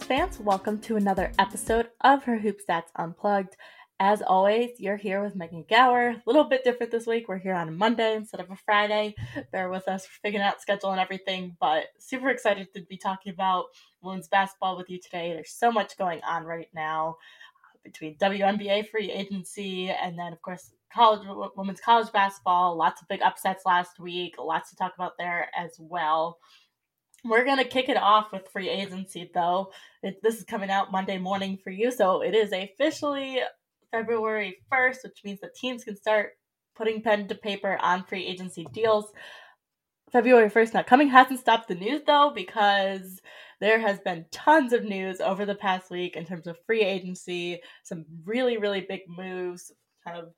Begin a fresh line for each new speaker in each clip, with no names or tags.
Fans, welcome to another episode of Her Hoop Stats Unplugged. As always, you're here with Megan Gauer. A little bit different this week. We're here on a Monday instead of a Friday. Bear with us figuring out schedule and everything, but super excited to be talking about women's basketball with you today. There's so much going on right now uh, between WNBA free agency and then, of course, college women's college basketball. Lots of big upsets last week. Lots to talk about there as well. We're going to kick it off with free agency, though. It, this is coming out Monday morning for you, so it is officially February 1st, which means that teams can start putting pen to paper on free agency deals. February 1st not coming hasn't stopped the news, though, because there has been tons of news over the past week in terms of free agency, some really, really big moves, kind of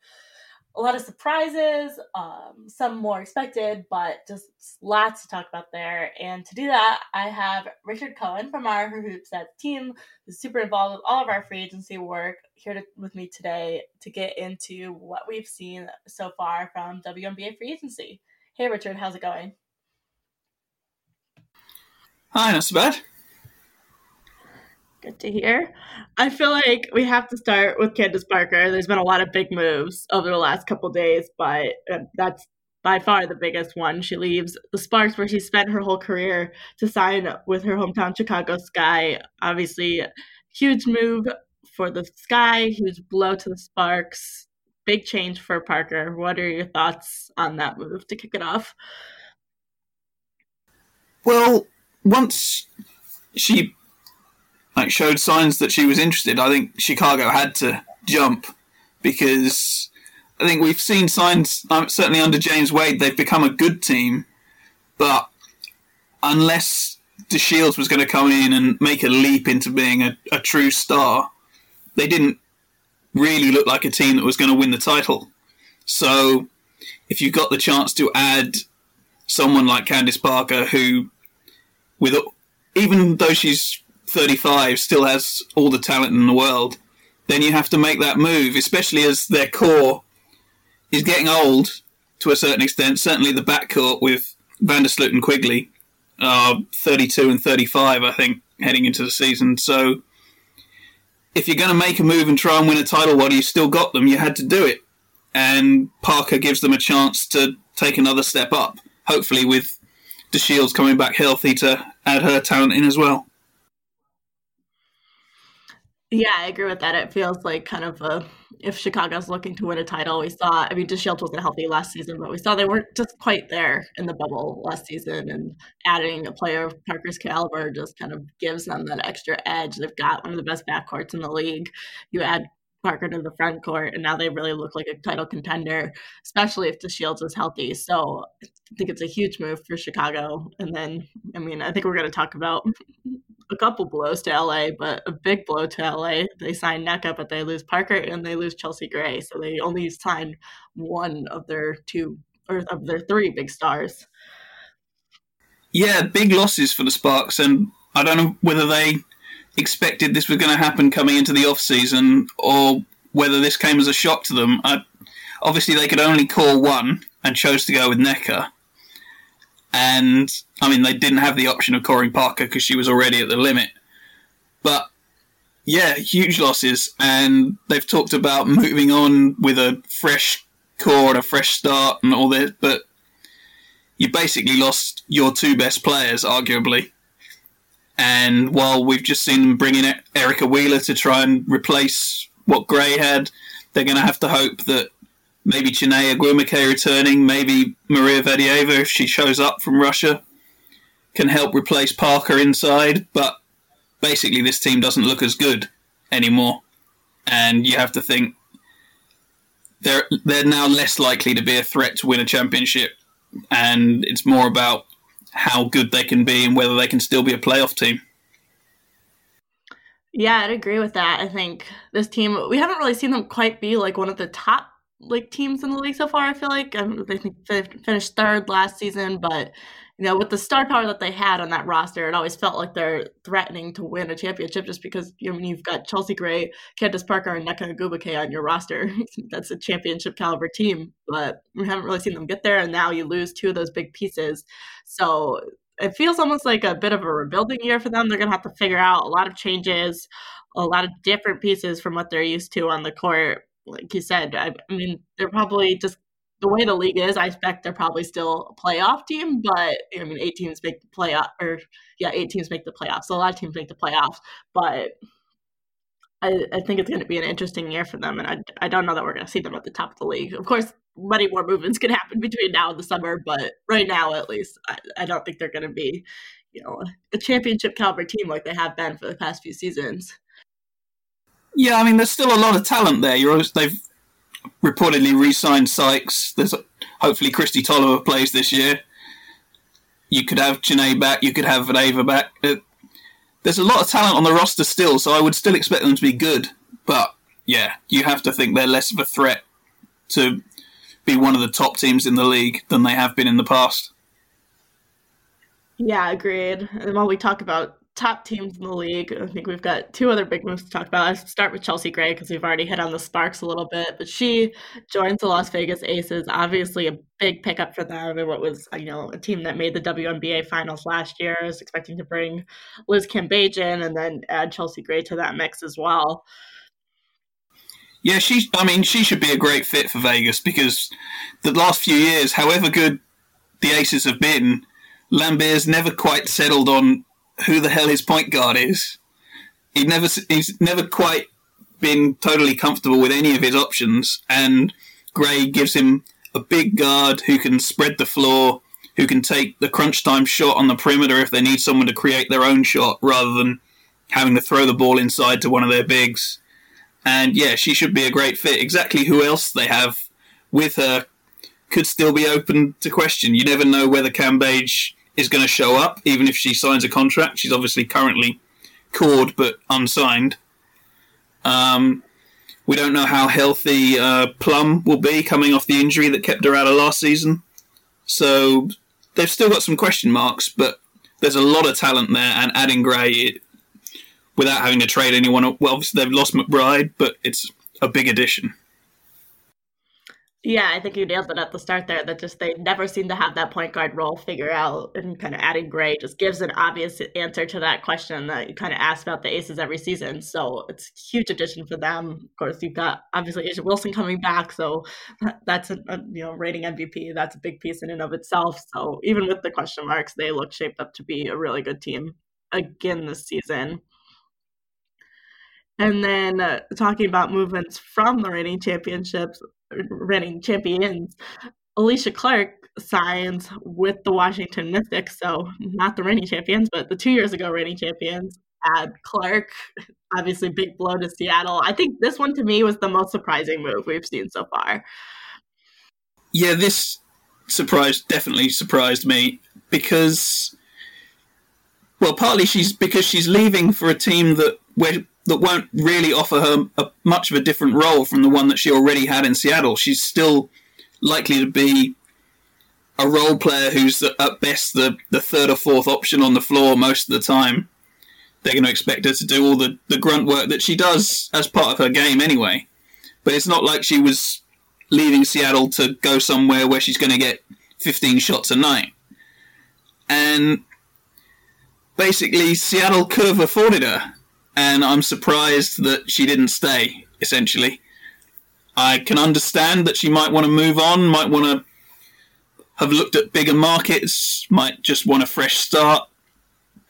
a lot of surprises, um, some more expected, but just lots to talk about there. And to do that, I have Richard Cohen from our Hoop Stats team, who's super involved with all of our free agency work, here to, with me today to get into what we've seen so far from WNBA free agency. Hey, Richard, how's it going?
Hi, not so bad.
Good to hear. I feel like we have to start with Candace Parker. There's been a lot of big moves over the last couple days, but uh, that's by far the biggest one. She leaves the Sparks, where she spent her whole career, to sign with her hometown Chicago Sky. Obviously, huge move for the Sky, huge blow to the Sparks. Big change for Parker. What are your thoughts on that move to kick it off?
Well, once she like showed signs that she was interested, I think Chicago had to jump because I think we've seen signs um, certainly under James Wade they've become a good team, but unless DeShields was going to come in and make a leap into being a, a true star, they didn't really look like a team that was going to win the title. So if you got the chance to add someone like Candace Parker, who, with even though she's 35 still has all the talent in the world, then you have to make that move, especially as their core is getting old to a certain extent. Certainly the backcourt with Vandersloot and Quigley are 32 and 35, I think, heading into the season. So if you're going to make a move and try and win a title while you still got them, you had to do it. And Parker gives them a chance to take another step up, hopefully with DeShields coming back healthy to add her talent in as well.
Yeah, I agree with that. It feels like kind of a if Chicago's looking to win a title. We saw, I mean, DeShields wasn't healthy last season, but we saw they weren't just quite there in the bubble last season. And adding a player of Parker's caliber just kind of gives them that extra edge. They've got one of the best backcourts in the league. You add Parker to the front court, and now they really look like a title contender, especially if DeShields is healthy. So I think it's a huge move for Chicago. And then, I mean, I think we're going to talk about a couple blows to LA, but a big blow to LA. They sign Nneka, but they lose Parker and they lose Chelsea Gray. So they only signed one of their two or of their three big stars.
Yeah, big losses for the Sparks, and I don't know whether they expected this was going to happen coming into the off season or whether this came as a shock to them. I, obviously, they could only call one and chose to go with Nneka. And I mean, they didn't have the option of Coring Parker because she was already at the limit. But yeah, huge losses, and they've talked about moving on with a fresh core and a fresh start and all this. But you basically lost your two best players, arguably. And while we've just seen them bring in Erica Wheeler to try and replace what Gray had, they're going to have to hope that maybe Chiney Ogwumike returning, maybe Maria Vadeeva if she shows up from Russia, can help replace Parker inside. But basically, this team doesn't look as good anymore, and you have to think they're they're now less likely to be a threat to win a championship, and it's more about how good they can be and whether they can still be a playoff team.
Yeah, I'd agree with that. I think this team, we haven't really seen them quite be like one of the top like teams in the league so far. I feel like um, they finished third last season, but you know, with the star power that they had on that roster, it always felt like they're threatening to win a championship just because you know, mean, you've got Chelsea Gray, Candace Parker, and Nneka Ogwumike on your roster. That's a championship caliber team, but we haven't really seen them get there, and now you lose two of those big pieces. So it feels almost like a bit of a rebuilding year for them. They're going to have to figure out a lot of changes, a lot of different pieces from what they're used to on the court like you said, I, I mean, they're probably just the way the league is, I expect they're probably still a playoff team, but I mean, eight teams make the playoff, or yeah, eight teams make the playoffs. So a lot of teams make the playoffs, but I, I think it's going to be an interesting year for them, and I, I don't know that we're going to see them at the top of the league. Of course, many more movements can happen between now and the summer, but right now, at least, I, I don't think they're going to be, you know, a championship caliber team like they have been for the past few seasons.
Yeah, I mean, there's still a lot of talent there. You're they've reportedly re-signed Sykes. There's hopefully Kristi Toliver plays this year. You could have Chiney back. You could have Vadeeva back. Uh, there's a lot of talent on the roster still, so I would still expect them to be good. But yeah, you have to think they're less of a threat to be one of the top teams in the league than they have been in the past.
Yeah, agreed. And while we talk about top teams in the league. I think we've got two other big moves to talk about. I start with Chelsea Gray because we've already hit on the Sparks a little bit, but she joins the Las Vegas Aces. Obviously, a big pickup for them and what was uh, you know a team that made the WNBA finals last year. I was expecting to bring Liz Cambage in and then add Chelsea Gray to that mix as well.
Yeah, she. I mean, she should be a great fit for Vegas because the last few years, however good the Aces have been, Laimbeer's never quite settled on who the hell his point guard is. He never he's never quite been totally comfortable with any of his options, and Gray gives him a big guard who can spread the floor, who can take the crunch time shot on the perimeter if they need someone to create their own shot rather than having to throw the ball inside to one of their bigs. And yeah, she should be a great fit. Exactly who else they have with her could still be open to question. You never know whether Cambage is going to show up, even if she signs a contract. She's obviously currently called but unsigned. Um, we don't know how healthy uh, Plum will be coming off the injury that kept her out of last season. So they've still got some question marks, but there's a lot of talent there, and adding Gray it, without having to trade anyone. Well, obviously they've lost McBride, but it's a big addition.
Yeah, I think you nailed it at the start there. That just they never seem to have that point guard role figure out, and kind of adding Gray just gives an obvious answer to that question that you kind of ask about the Aces every season. So it's a huge addition for them. Of course, you've got obviously A'ja Wilson coming back, so that's a, a you know rating MVP. That's a big piece in and of itself. So even with the question marks, they look shaped up to be a really good team again this season. And then uh, talking about movements from the reigning championships, reigning champions, Alysha Clark signs with the Washington Mystics. So not the reigning champions, but the two years ago reigning champions. Add Clark, obviously big blow to Seattle. I think this one to me was the most surprising move we've seen so far.
Yeah, this surprised definitely surprised me because well, partly she's because she's leaving for a team that where that won't really offer her a, much of a different role from the one that she already had in Seattle. She's still likely to be a role player who's at best the, the third or fourth option on the floor most of the time. They're going to expect her to do all the, the grunt work that she does as part of her game anyway. But it's not like she was leaving Seattle to go somewhere where she's going to get 15 shots a night. And basically, Seattle could have afforded her and I'm surprised that she didn't stay. Essentially, I can understand that she might want to move on, might want to have looked at bigger markets, might just want a fresh start.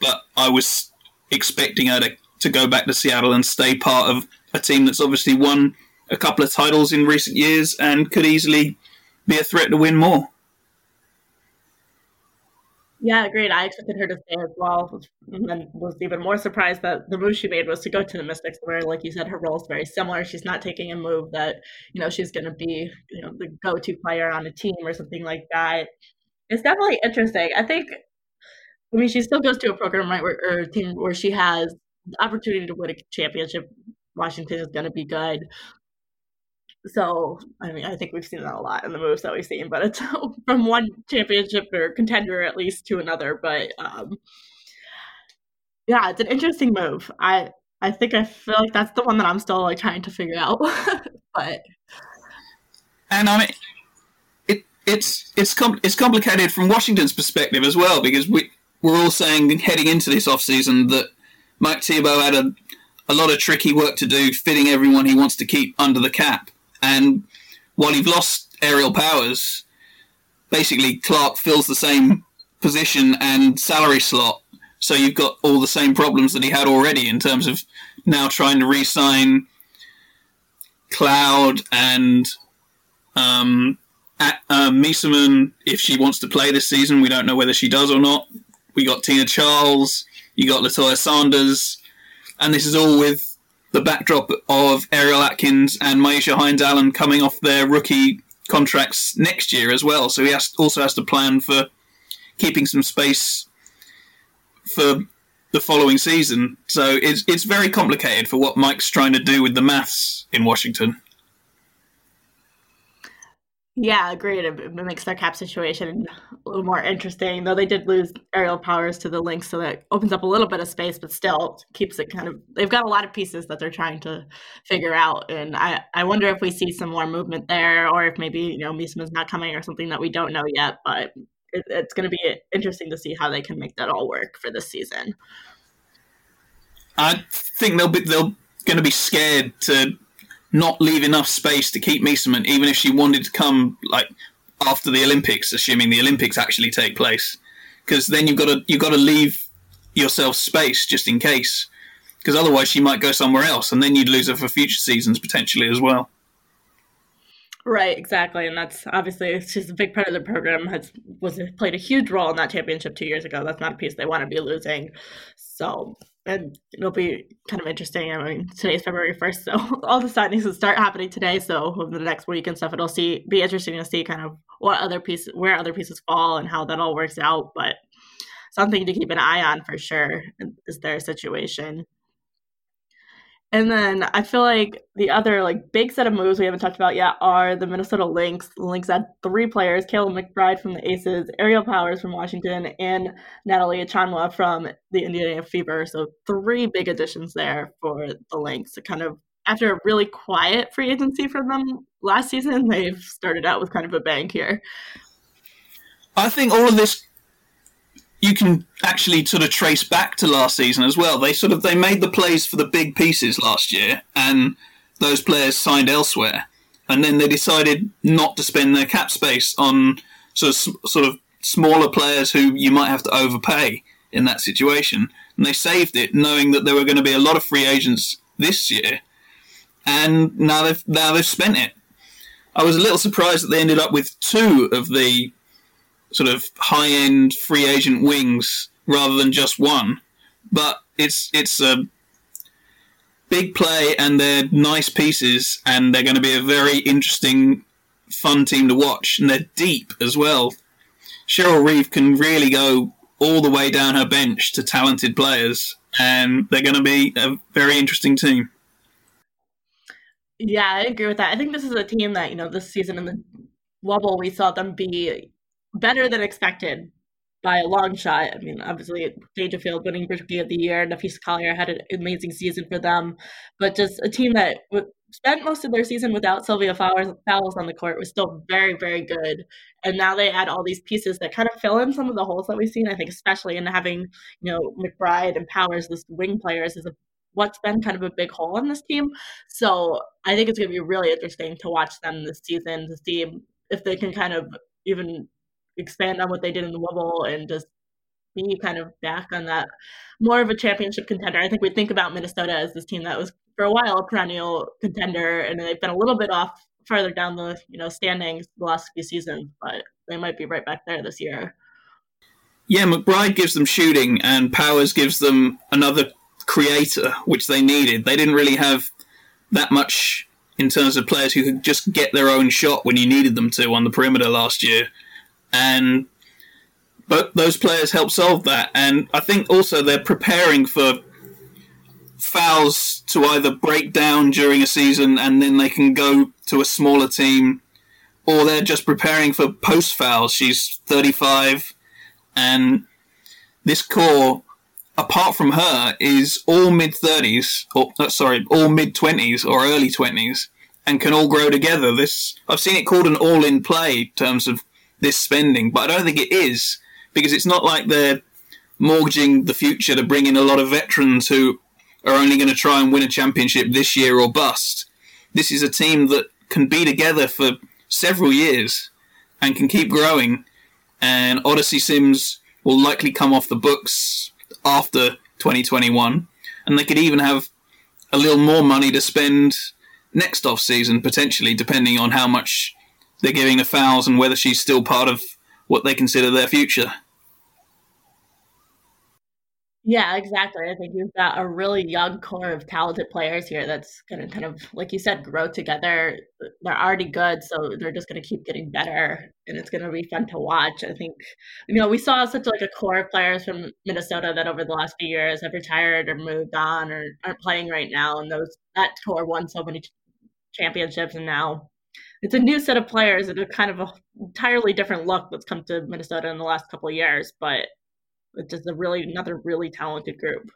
But I was expecting her to, to go back to Seattle and stay part of a team that's obviously won a couple of titles in recent years and could easily be a threat to win more.
Yeah, agreed. I expected her to stay as well, and was even more surprised that the move she made was to go to the Mystics, where, like you said, her role is very similar. She's not taking a move that you know she's going to be, you know, the go-to player on a team or something like that. It's definitely interesting. I think. I mean, she still goes to a program right where or team where she has the opportunity to win a championship. Washington is going to be good, so, I mean, I think we've seen that a lot in the moves that we've seen, but it's from one championship or contender at least to another. But um, yeah, it's an interesting move. I I think I feel like that's the one that I'm still like trying to figure out. but
and I mean, it it's it's com- it's complicated from Washington's perspective as well because we we're all saying heading into this off season that Mike Thibault had a a lot of tricky work to do fitting everyone he wants to keep under the cap. And while you've lost Aerial Powers, basically Clark fills the same position and salary slot. So you've got all the same problems that he had already in terms of now trying to re-sign Cloud and um, at, uh, if she wants to play this season. We don't know whether she does or not. We got Tina Charles. You got Latoya Sanders, and this is all with the backdrop of Ariel Atkins and Myisha Hines Allen coming off their rookie contracts next year as well. So he has, also has to plan for keeping some space for the following season. So it's it's very complicated for what Mike's trying to do with the maths in Washington.
Yeah, agreed. It makes their cap situation a little more interesting, though they did lose Aerial Powers to the Lynx, so that opens up a little bit of space, but still keeps it kind of. They've got a lot of pieces that they're trying to figure out, and I, I wonder if we see some more movement there, or if maybe you know Meesseman's not coming or something that we don't know yet. But it, it's going to be interesting to see how they can make that all work for this season.
I think they'll be they're going to be scared to not leave enough space to keep Meesseman, even if she wanted to come like after the Olympics, assuming the Olympics actually take place, because then you've got to you've got to leave yourself space just in case, because otherwise she might go somewhere else, and then you'd lose her for future seasons potentially as well.
Right, exactly, and that's obviously she's a big part of the program. Has was played a huge role in that championship two years ago. That's not a piece they want to be losing. So and it'll be kind of interesting. I mean, today's February first, so all the signings will start happening today. So over the next week and stuff, it'll see be interesting to see kind of what other pieces, where other pieces fall, and how that all works out. But something to keep an eye on for sure is their situation. And then I feel like the other like big set of moves we haven't talked about yet are the Minnesota Lynx. The Lynx had three players: Kayla McBride from the Aces, Aerial Powers from Washington, and Natalie Achonwa from the Indiana Fever. So three big additions there for the Lynx. kind of after a really quiet free agency for them last season, they've started out with kind of a bang here.
I think all of this you can actually sort of trace back to last season as well. They sort of they made the plays for the big pieces last year, and those players signed elsewhere, and then they decided not to spend their cap space on sort of sort of smaller players who you might have to overpay in that situation, and they saved it, knowing that there were going to be a lot of free agents this year, and now they've now they've spent it. I was a little surprised that they ended up with two of the sort of high end free agent wings rather than just one. But it's it's a big play and they're nice pieces and they're going to be a very interesting, fun team to watch and they're deep as well. Cheryl Reeve can really go all the way down her bench to talented players and they're going to be a very interesting team.
Yeah, I agree with that. I think this is a team that, you know, this season in the wubble, we saw them be better than expected by a long shot. I mean, obviously, Dangerfield winning Rookie of the Year, Napheesa Collier had an amazing season for them, but just a team that spent most of their season without Sylvia Fowles on the court was still very, very good. And now they add all these pieces that kind of fill in some of the holes that we've seen. I think, especially in having, you know, McBride and Powers, this wing players, is a what's been kind of a big hole in this team. So I think it's going to be really interesting to watch them this season to see if they can kind of even expand on what they did in the Wubble and just be kind of back on that more of a championship contender. I think we think about Minnesota as this team that was for a while a perennial contender, and they've been a little bit off further down the you know standings the last few seasons, but they might be right back there this year.
Yeah, McBride gives them shooting, and Powers gives them another creator, which they needed. They didn't really have that much in terms of players who could just get their own shot when you needed them to on the perimeter last year. And but those players help solve that. And I think also they're preparing for Fowles to either break down during a season and then they can go to a smaller team, or they're just preparing for post Fowles. She's 35, and this core apart from her, is all mid 30s, or uh, sorry, all mid 20s or early 20s, and can all grow together. This I've seen it called an all in play in terms of this spending, but I don't think it is because it's not like they're mortgaging the future to bring in a lot of veterans who are only going to try and win a championship this year or bust. This is a team that can be together for several years and can keep growing. And Odyssey Sims will likely come off the books after 2021, and they could even have a little more money to spend next off season potentially, depending on how much they're giving the Fowles and whether she's still part of what they consider their future.
Yeah, exactly. I think you've got a really young core of talented players here that's going to kind of, like you said, grow together. They're already good, so they're just going to keep getting better, and it's going to be fun to watch. I think, you know, we saw such like a core of players from Minnesota that over the last few years have retired or moved on or aren't playing right now, and those that core won so many championships, and now it's a new set of players and a kind of a entirely different look that's come to Minnesota in the last couple of years, but it's just a really another really talented group.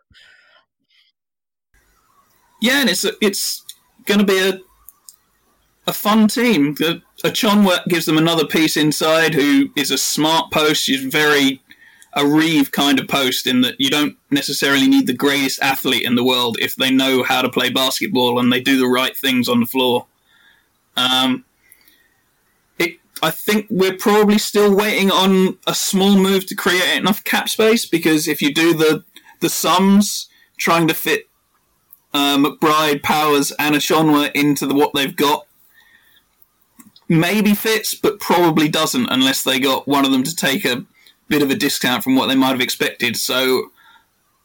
Yeah, and it's a, it's going to be a a fun team. The, Achonwa gives them another piece inside, who is a smart post. She's very a Reeve kind of post in that you don't necessarily need the greatest athlete in the world if they know how to play basketball and they do the right things on the floor. Um, I think we're probably still waiting on a small move to create enough cap space because if you do the the sums trying to fit uh, McBride, Powers, and Achonwa into the, what they've got maybe fits, but probably doesn't unless they got one of them to take a bit of a discount from what they might have expected. So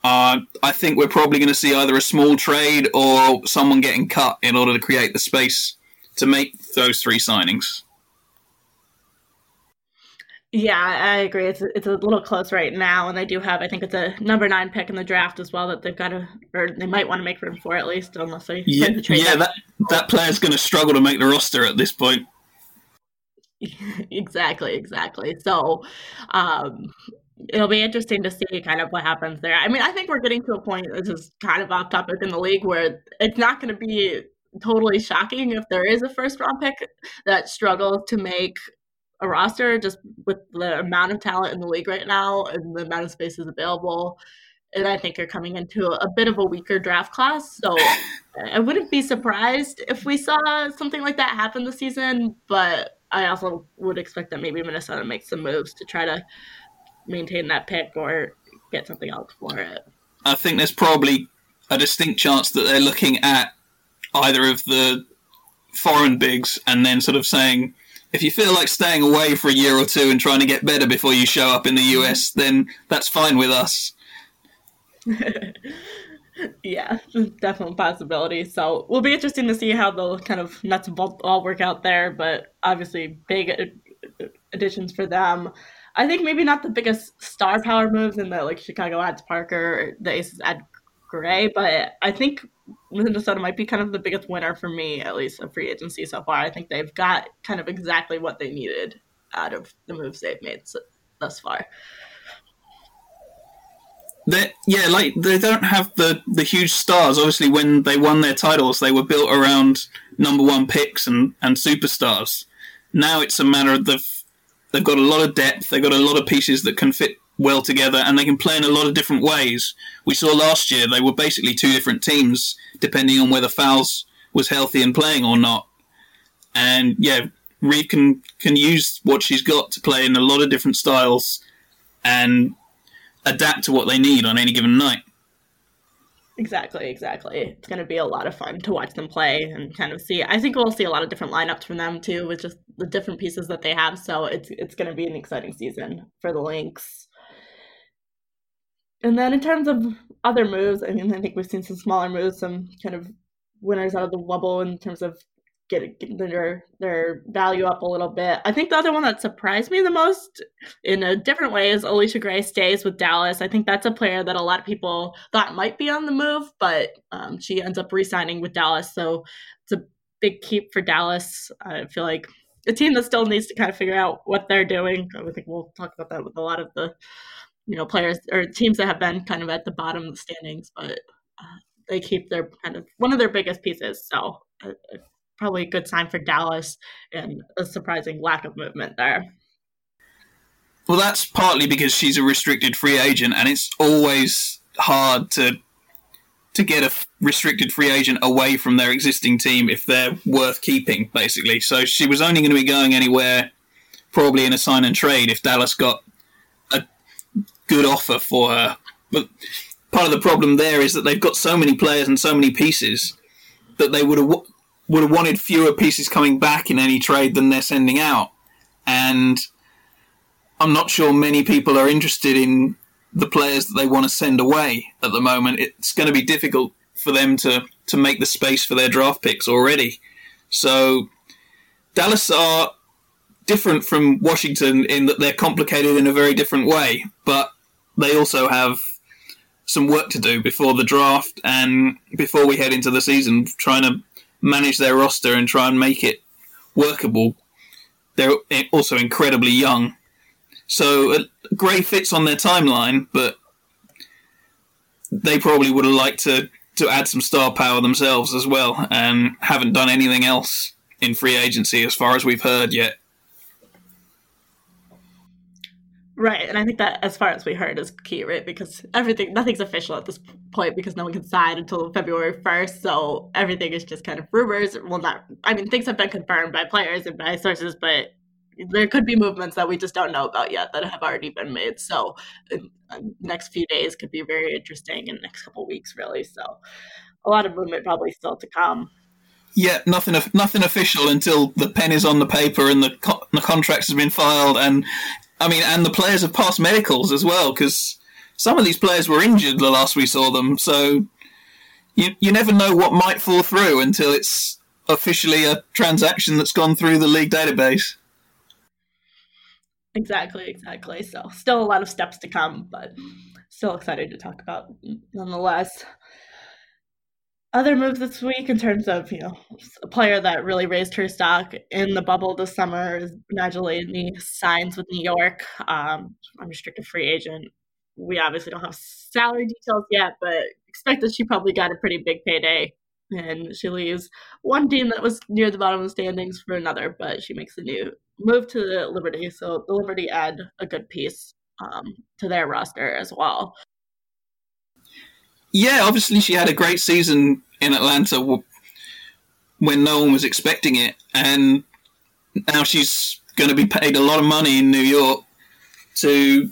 uh, I think we're probably going to see either a small trade or someone getting cut in order to create the space to make those three signings.
Yeah, I agree. It's it's a little close right now, and they do have. I think it's a number nine pick in the draft as well that they've got to, or they might want to make room for at least, unless they
yeah the trade. yeah that that player's going to struggle to make the roster at this point.
exactly, exactly. So, um, it'll be interesting to see kind of what happens there. I mean, I think we're getting to a point. This is kind of off topic in the league where it's not going to be totally shocking if there is a first round pick that struggles to make a roster just with the amount of talent in the league right now and the amount of spaces available. And I think you're coming into a, bit of a weaker draft class. So I wouldn't be surprised if we saw something like that happen this season. But I also would expect that maybe Minnesota makes some moves to try to maintain that pick or get something else for it.
I think there's probably a distinct chance that they're looking at either of the foreign bigs and then sort of saying, if you feel like staying away for a year or two and trying to get better before you show up in the US, mm-hmm. then that's fine with us.
yeah, definitely possibility. So we'll be interesting to see how the kind of nuts and bolts all work out there. But obviously, big additions for them. I think maybe not the biggest star power moves in the like Chicago adds Parker, the Aces add Gray, but I think Minnesota might be kind of the biggest winner for me, at least of free agency so far. I think they've got kind of exactly what they needed out of the moves they've made thus far.
They're, yeah, like they don't have the the huge stars. Obviously, when they won their titles, they were built around number one picks and and superstars. Now it's a matter of the they've got a lot of depth. They've got a lot of pieces that can fit well together, and they can play in a lot of different ways. We saw last year they were basically two different teams depending on whether Fowles was healthy and playing or not. And yeah, Reeve can can use what she's got to play in a lot of different styles and adapt to what they need on any given night.
Exactly, exactly. It's going to be a lot of fun to watch them play and kind of see. I think we'll see a lot of different lineups from them too, with just the different pieces that they have. So it's it's going to be an exciting season for the Lynx. And then in terms of other moves, I mean, I think we've seen some smaller moves, some kind of winners out of the wubble in terms of getting, their their value up a little bit. I think the other one that surprised me the most in a different way is Allisha Gray stays with Dallas. I think that's a player that a lot of people thought might be on the move, but um, she ends up re-signing with Dallas, so it's a big keep for Dallas. I feel like a team that still needs to kind of figure out what they're doing. I think we'll talk about that with a lot of the you know players or teams that have been kind of at the bottom of the standings, but uh, they keep their kind of one of their biggest pieces. So uh, probably a good sign for Dallas and a surprising lack of movement there.
Well, that's partly because she's a restricted free agent, and it's always hard to to get a restricted free agent away from their existing team if they're worth keeping, basically. So she was only going to be going anywhere, probably in a sign and trade, if Dallas got good offer for her. But part of the problem there is that they've got so many players and so many pieces that they would have would have wanted fewer pieces coming back in any trade than they're sending out. And I'm not sure many people are interested in the players that they want to send away at the moment. It's going to be difficult for them to, to make the space for their draft picks already. So Dallas are different from Washington in that they're complicated in a very different way, but they also have some work to do before the draft and before we head into the season, trying to manage their roster and try and make it workable. They're also incredibly young. So uh, Gray fits on their timeline, but they probably would have liked to, to add some star power themselves as well and haven't done anything else in free agency as far as we've heard yet.
Right, and I think that as far as we heard is key, right? Because everything, nothing's official at this point because no one can sign until February first. So everything is just kind of rumors. Well, not, I mean, things have been confirmed by players and by sources, but there could be movements that we just don't know about yet that have already been made. So next few days could be very interesting in the next couple weeks, really. So a lot of movement probably still to come.
Yeah, nothing nothing official until the pen is on the paper and the, co- the contracts have been filed and I mean, and the players have passed medicals as well because some of these players were injured the last we saw them. So you you never know what might fall through until it's officially a transaction that's gone through the league database.
Exactly, exactly. So still a lot of steps to come, but still excited to talk about nonetheless other moves this week in terms of you know a player that really raised her stock in the bubble this summer is Nigel signs with New York. Um, unrestricted free agent. We obviously don't have salary details yet, but expect that she probably got a pretty big payday. And she leaves one team that was near the bottom of the standings for another, but she makes a new move to the Liberty. So the Liberty add a good piece um, to their roster as well
yeah, obviously she had a great season in Atlanta when no one was expecting it, and now she's going to be paid a lot of money in New York to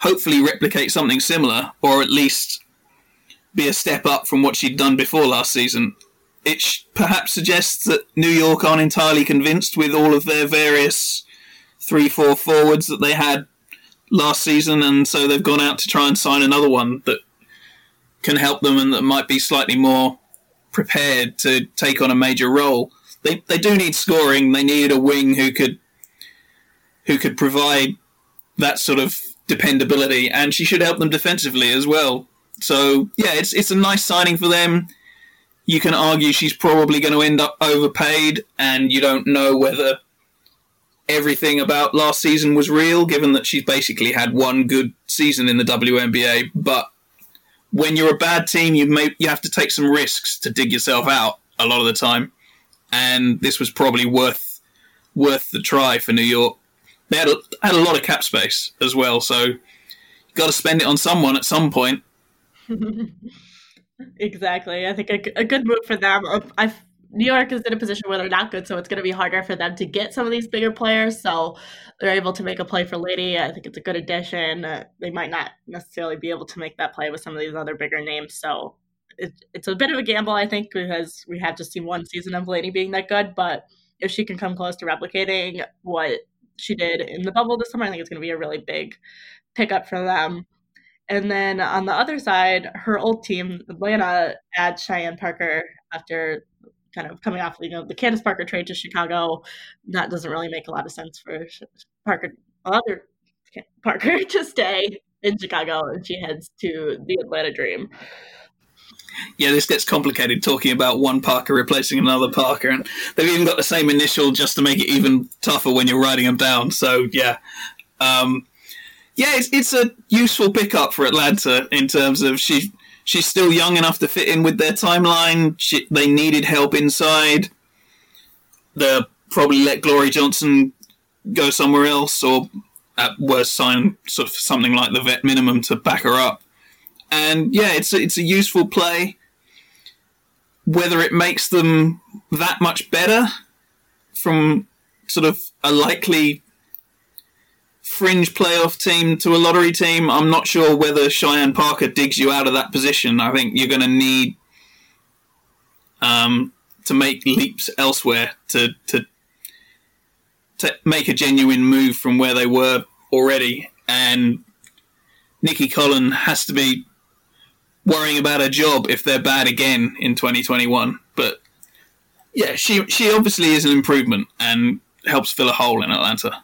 hopefully replicate something similar, or at least be a step up from what she'd done before last season. It sh- perhaps suggests that New York aren't entirely convinced with all of their various three, four forwards that they had last season, and so they've gone out to try and sign another one that can help them and that might be slightly more prepared to take on a major role. They they do need scoring. They need a wing who could who could provide that sort of dependability, and she should help them defensively as well. So yeah, it's it's a nice signing for them. You can argue she's probably going to end up overpaid, and you don't know whether everything about last season was real, given that she's basically had one good season in the WNBA. But when you're a bad team, you may you have to take some risks to dig yourself out a lot of the time, and this was probably worth worth the try for New York. They had a, had a lot of cap space as well, so you got to spend it on someone at some point.
exactly, I think a, a good move for them. I New York is in a position where they're not good, so it's going to be harder for them to get some of these bigger players. So they're able to make a play for Laney. I think it's a good addition. Uh, they might not necessarily be able to make that play with some of these other bigger names. So it, it's a bit of a gamble, I think, because we have just seen one season of Laney being that good. But if she can come close to replicating what she did in the bubble this summer, I think it's going to be a really big pickup for them. And then on the other side, her old team, Atlanta, adds Cheyenne Parker after kind of coming off, you know, the Candace Parker trade to Chicago. That doesn't really make a lot of sense for Parker, other Parker to stay in Chicago, and she heads to the Atlanta Dream.
Yeah, this gets complicated talking about one Parker replacing another Parker, and they've even got the same initial just to make it even tougher when you're writing them down. So yeah, um, yeah, it's it's a useful pickup for Atlanta in terms of she she's still young enough to fit in with their timeline. She, they needed help inside. They'll probably let Glory Johnson go somewhere else, or at worst sign sort of something like the vet minimum to back her up. And yeah, it's a, it's a useful play. Whether it makes them that much better from sort of a likely fringe playoff team to a lottery team, I'm not sure whether Cheyenne Parker digs you out of that position. I think you're going to need um, to make leaps elsewhere to, to to make a genuine move from where they were already. And Nicki Collen has to be worrying about her job if they're bad again in 2021. But yeah, she she obviously is an improvement and helps fill a hole in Atlanta.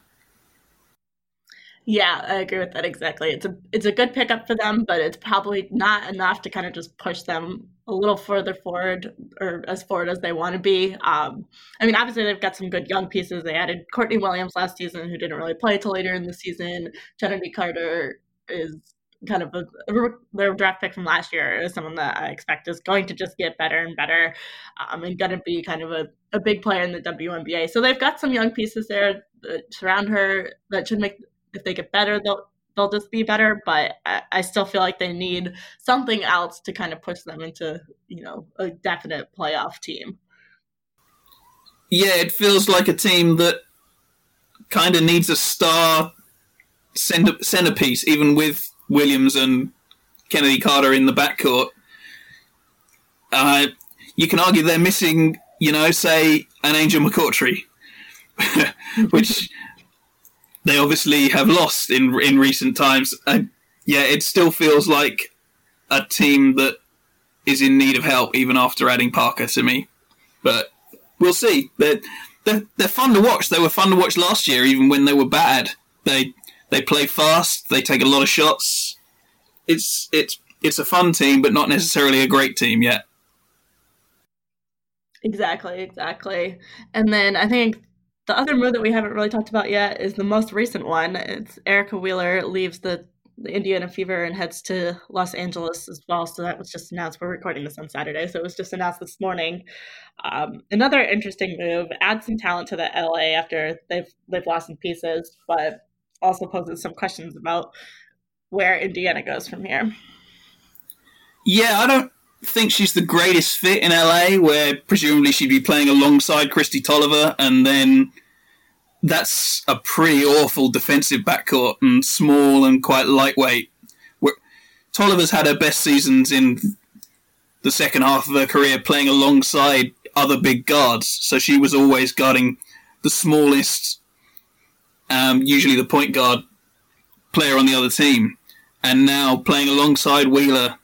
Yeah, I agree with that exactly. It's a it's a good pickup for them, but it's probably not enough to kind of just push them a little further forward or as forward as they want to be. Um, I mean, obviously they've got some good young pieces. They added Courtney Williams last season, who didn't really play till later in the season. Chennedy Carter is kind of a, their draft pick from last year is someone that I expect is going to just get better and better um, and going to be kind of a, a big player in the WNBA. So they've got some young pieces there that surround her that should make if they get better, they'll they'll just be better. But I, I, still feel like they need something else to kind of push them into you know a definite playoff team.
Yeah, it feels like a team that kind of needs a star center, centerpiece, even with Williams and Chennedy Carter in the backcourt. Uh, you can argue they're missing, you know, say an Angel McCoughtry, which they obviously have lost in in recent times. And yeah, it still feels like a team that is in need of help even after adding Parker to me. But we'll see. They're, they're, they're fun to watch. They were fun to watch last year, even when they were bad. They they play fast. They take a lot of shots. It's it's it's a fun team, but not necessarily a great team yet.
Exactly, exactly. And then I think the other move that we haven't really talked about yet is the most recent one. It's Erica Wheeler leaves the, the Indiana Fever and heads to Los Angeles as well. So that was just announced. We're recording this on Saturday, so it was just announced this morning. Um, another interesting move. Add some talent to the LA after they've they've lost some pieces, but also poses some questions about where Indiana goes from here.
Yeah, I don't think she's the greatest fit in LA, where presumably she'd be playing alongside Kristi Toliver, and then that's a pretty awful defensive backcourt and small and quite lightweight. Toliver's had her best seasons in the second half of her career playing alongside other big guards. So she was always guarding the smallest, um, usually the point guard player on the other team. And now playing alongside Wheeler,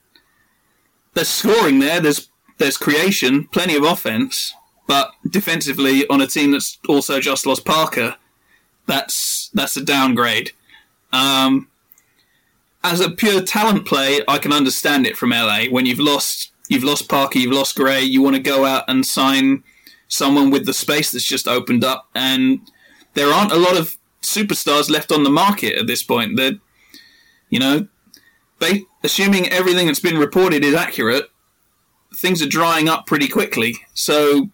there's scoring there. There's there's creation, plenty of offense, but defensively on a team that's also just lost Parker, that's that's a downgrade. Um, as a pure talent play, I can understand it from LA. When you've lost you've lost Parker, you've lost Gray, you want to go out and sign someone with the space that's just opened up, and there aren't a lot of superstars left on the market at this point. That you know, they, assuming everything that's been reported is accurate, things are drying up pretty quickly. So,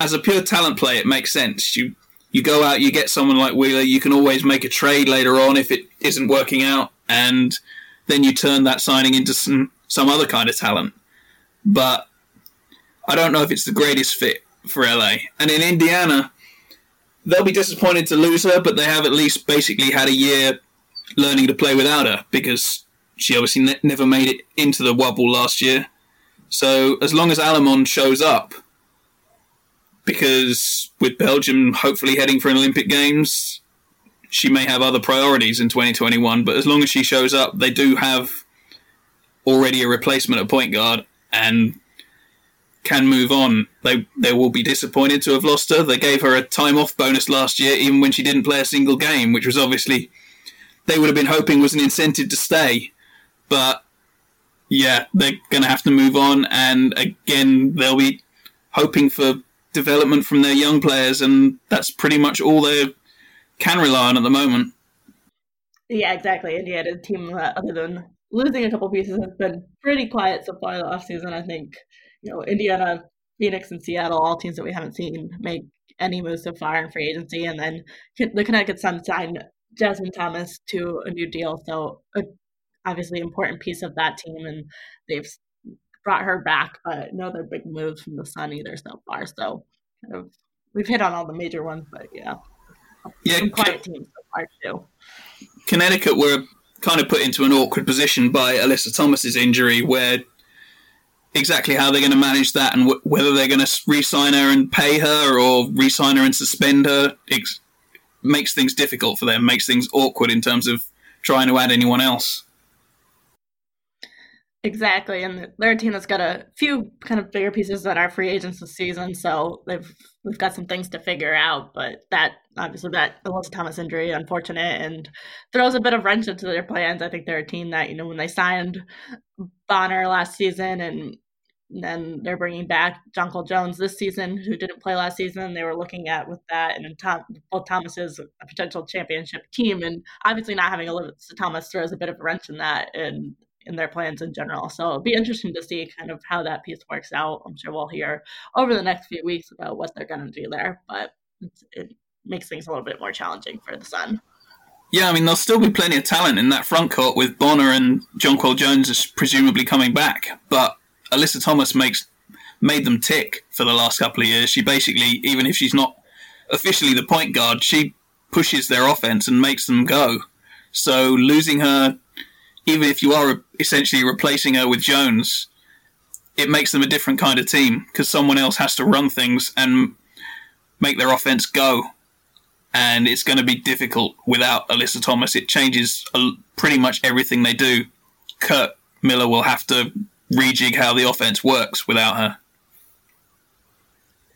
as a pure talent play, it makes sense. You you go out, you get someone like Wheeler. You can always make a trade later on if it isn't working out, and then you turn that signing into some some other kind of talent. But I don't know if it's the greatest fit for LA. And in Indiana, they'll be disappointed to lose her, but they have at least basically had a year learning to play without her because she obviously ne- never made it into the wubble last year. So as long as Allemand shows up, because with Belgium hopefully heading for an Olympic Games, she may have other priorities in 2021. But as long as she shows up, they do have already a replacement at point guard and can move on. They they will be disappointed to have lost her. They gave her a time off bonus last year, even when she didn't play a single game, which was obviously they would have been hoping was an incentive to stay. But yeah, they're going to have to move on, and again, they'll be hoping for development from their young players, and that's pretty much all they can rely on at the moment.
Yeah, exactly. Indiana's team, uh, other than losing a couple pieces, has been pretty quiet so far the offseason. I think, you know, Indiana, Phoenix, and Seattle, all teams that we haven't seen make any moves so far in free agency. And then the Connecticut Sun signed Jasmine Thomas to a new deal. So, a obviously important piece of that team, and they've brought her back, but no other big moves from the Sun either so far. So, kind of, we've hit on all the major ones, but yeah,
yeah,
Some quiet teams so far too.
Connecticut were kind of put into an awkward position by Alyssa Thomas's injury, where exactly how they're going to manage that and w- whether they're going to re-sign her and pay her or re-sign her and suspend her ex- makes things difficult for them, makes things awkward in terms of trying to add anyone else.
Exactly, and they're a team that's got a few kind of bigger pieces that are free agents this season, so they've we've got some things to figure out. But that obviously that Alyssa Thomas injury, unfortunate, and throws a bit of wrench into their plans. I think they're a team that you know when they signed Bonner last season, and then they're bringing back Jonquel Jones this season, who didn't play last season. They were looking at with that, and Tom, both Thomas is a potential championship team, and obviously not having Alyssa Thomas throws a bit of a wrench in that, and in their plans in general. So it'll be interesting to see kind of how that piece works out. I'm sure we'll hear over the next few weeks about what they're going to do there, but it makes things a little bit more challenging for the Sun.
Yeah, I mean, there'll still be plenty of talent in that front court with Bonner and Jonquel Jones is presumably coming back, but Alyssa Thomas makes made them tick for the last couple of years. She basically, even if she's not officially the point guard, she pushes their offense and makes them go. So losing her even if you are essentially replacing her with Jones, it makes them a different kind of team because someone else has to run things and make their offense go. And it's going to be difficult without Alyssa Thomas. It changes pretty much everything they do. Curt Miller will have to rejig how the offense works without her.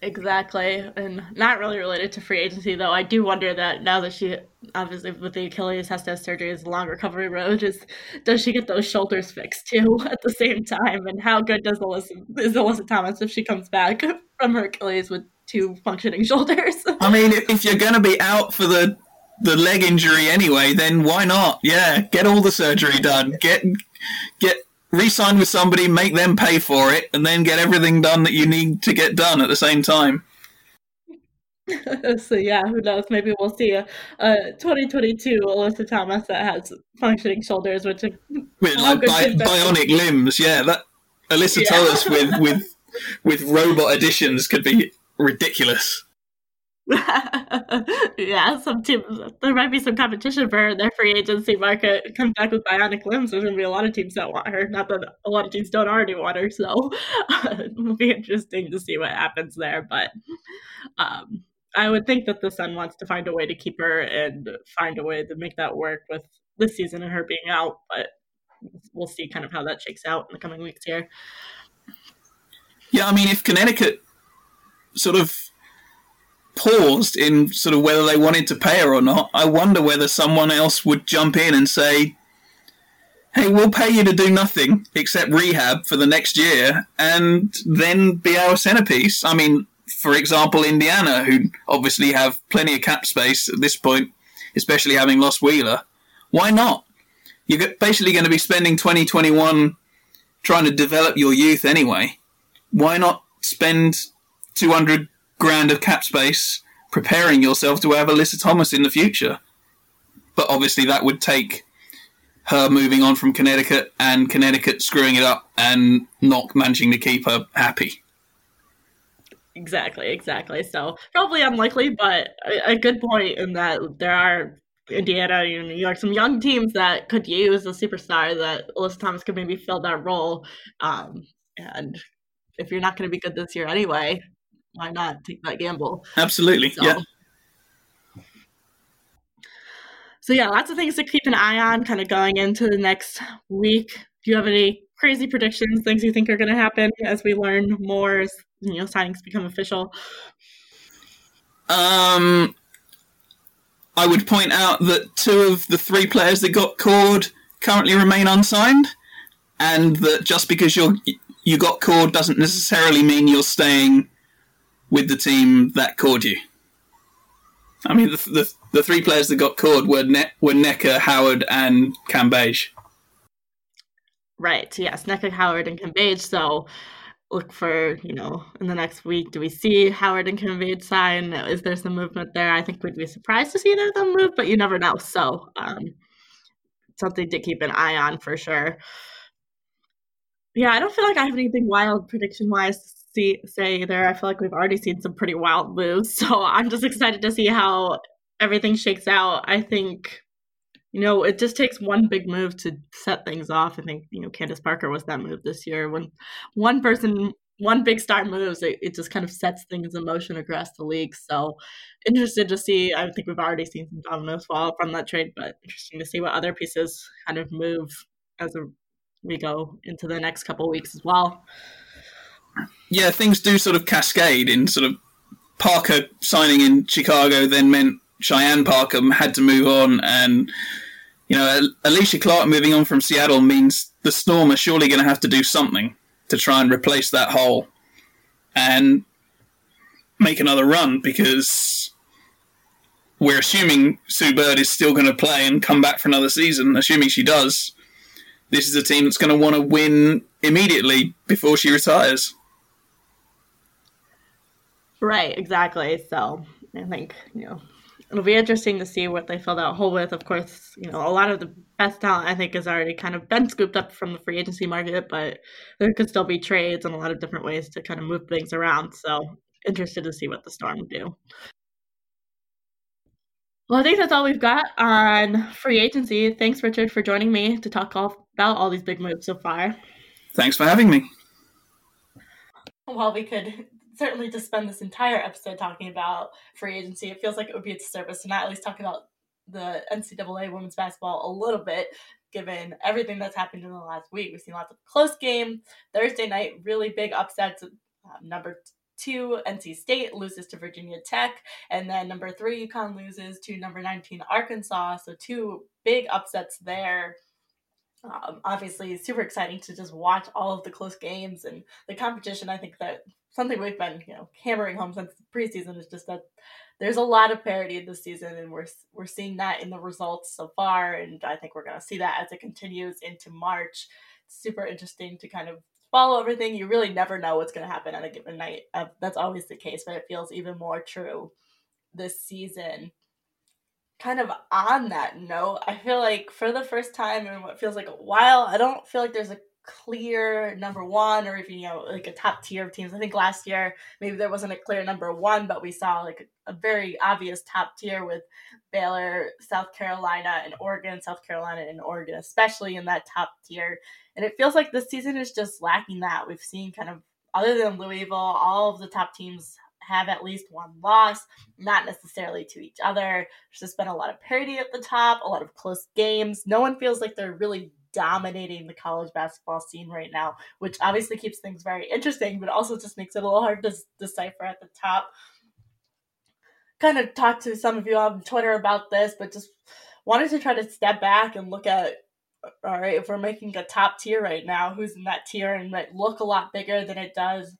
Exactly, and not really related to free agency though. I do wonder that now that she obviously with the Achilles has to have surgery is a long recovery road. Is does she get those shoulders fixed too at the same time? And how good does Alyssa is Alyssa Thomas if she comes back from her Achilles with two functioning shoulders?
I mean, if you're to be out for the the leg injury anyway, then why not? Yeah, get all the surgery done. Get get re-sign with somebody, make them pay for it, and then get everything done that you need to get done at the same time.
so yeah, who knows? Maybe we'll see a, a 2022 Alyssa Thomas that has functioning shoulders, which
with like bi- bionic limbs. Yeah, that Alyssa yeah. Thomas with with with robot additions could be ridiculous.
yeah, some teams there might be some competition for their free agency market. Come back with bionic limbs. There's gonna be a lot of teams that want her. Not that a lot of teams don't already want her, so it'll be interesting to see what happens there. But um, I would think that the Sun wants to find a way to keep her and find a way to make that work with this season and her being out. But we'll see kind of how that shakes out in the coming weeks here.
Yeah, I mean, if Connecticut sort of paused in sort of whether they wanted to pay her or not, I wonder whether someone else would jump in and say, hey, we'll pay you to do nothing except rehab for the next year and then be our centerpiece. I mean, for example, Indiana, who obviously have plenty of cap space at this point, especially having lost Wheeler. Why not? You're basically going to be spending 2021 trying to develop your youth anyway. Why not spend 200 grand of cap space preparing yourself to have Alyssa Thomas in the future. But obviously, that would take her moving on from Connecticut and Connecticut screwing it up and not managing to keep her happy.
Exactly, exactly. So probably unlikely, but a, good point in that there are Indiana and New York, some young teams that could use a superstar that Alyssa Thomas could maybe fill that role. Um, and if you're not going to be good this year anyway, why not take that gamble?
Absolutely. So, yeah.
So yeah, lots of things to keep an eye on kind of going into the next week. Do you have any crazy predictions, things you think are going to happen as we learn more as you know signings become official?
Um I would point out that two of the three players that got called currently remain unsigned, and that just because you're you got called doesn't necessarily mean you're staying with the team that called you. I mean, the, the, the three players that got called were ne- were Nneka, Howard, and Cambage.
Right. Yes, Nneka, Howard, and Cambage. So look for you know in the next week. Do we see Howard and Cambage sign? Is there some movement there? I think we'd be surprised to see either of them move, but you never know. So um, something to keep an eye on for sure. Yeah, I don't feel like I have anything wild prediction wise see say there. I feel like we've already seen some pretty wild moves, so I'm just excited to see how everything shakes out. I think you know it just takes one big move to set things off. I think you know Candace Parker was that move this year when one person. One big star moves, it, it just kind of sets things in motion across the league. So, interested to see. I think we've already seen some dominoes fall from that trade, but interesting to see what other pieces kind of move as a, we go into the next couple weeks as well
yeah, things do sort of cascade in sort of Parker signing in Chicago then meant Cheyenne Parker had to move on, and you know Alysha Clark moving on from Seattle means the Storm are surely going to have to do something to try and replace that hole and make another run because we're assuming Sue Bird is still going to play and come back for another season. Assuming she does, this is a team that's going to want to win immediately before she retires.
Right, exactly. So I think, you know, it'll be interesting to see what they fill that hole with. Of course, you know, a lot of the best talent I think has already kind of been scooped up from the free agency market, but there could still be trades and a lot of different ways to kind of move things around. So interested to see what the Storm do. Well, I think that's all we've got on free agency. Thanks, Richard, for joining me to talk all about all these big moves so far.
Thanks for having me.
Well, we could certainly to spend this entire episode talking about free agency, it feels like it would be a disservice to not at least talk about the NCAA women's basketball a little bit, given everything that's happened in the last week. We've seen lots of close game. Thursday night, really big upsets. Um, number two, NC State loses to Virginia Tech, and then number three, UConn loses to number 19, Arkansas. So two big upsets there. Um, obviously, super exciting to just watch all of the close games and the competition. I think that something we've been you know hammering home since the preseason is just that there's a lot of parity this season, and we're we're seeing that in the results so far, and I think we're going to see that as it continues into March. It's super interesting to kind of follow everything. You really never know what's going to happen on a given night. Uh, that's always the case, but it feels even more true this season. Kind of on that note, I feel like for the first time in what feels like a while, I don't feel like there's a clear number one or even you know like a top tier of teams. I think last year maybe there wasn't a clear number one, but we saw like a, a very obvious top tier with Baylor, South Carolina, and Oregon. South Carolina and Oregon, especially in that top tier. And it feels like this season is just lacking that. We've seen kind of other than Louisville, all of the top teams have at least one loss, not necessarily to each other. There's just been a lot of parity at the top, a lot of close games. No one feels like they're really dominating the college basketball scene right now, which obviously keeps things very interesting, but also just makes it a little hard to decipher at the top. Kind of talked to some of you on Twitter about this, but just wanted to try to step back and look at uh, all right, if we're making a top tier right now, who's in that tier and might look a lot bigger than it does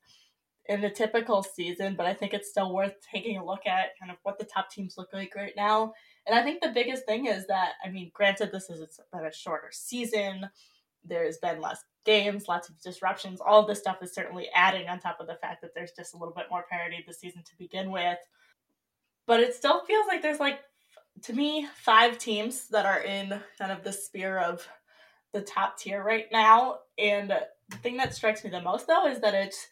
in a typical season, but I think it's still worth taking a look at kind of what the top teams look like right now. And I think the biggest thing is that, I mean, granted, this has been a shorter season, there's been less games, lots of disruptions. All this stuff is certainly adding on top of the fact that there's just a little bit more parity this season to begin with. But it still feels like there's like, to me, five teams that are in kind of the sphere of the top tier right now. And the thing that strikes me the most, though, is that it's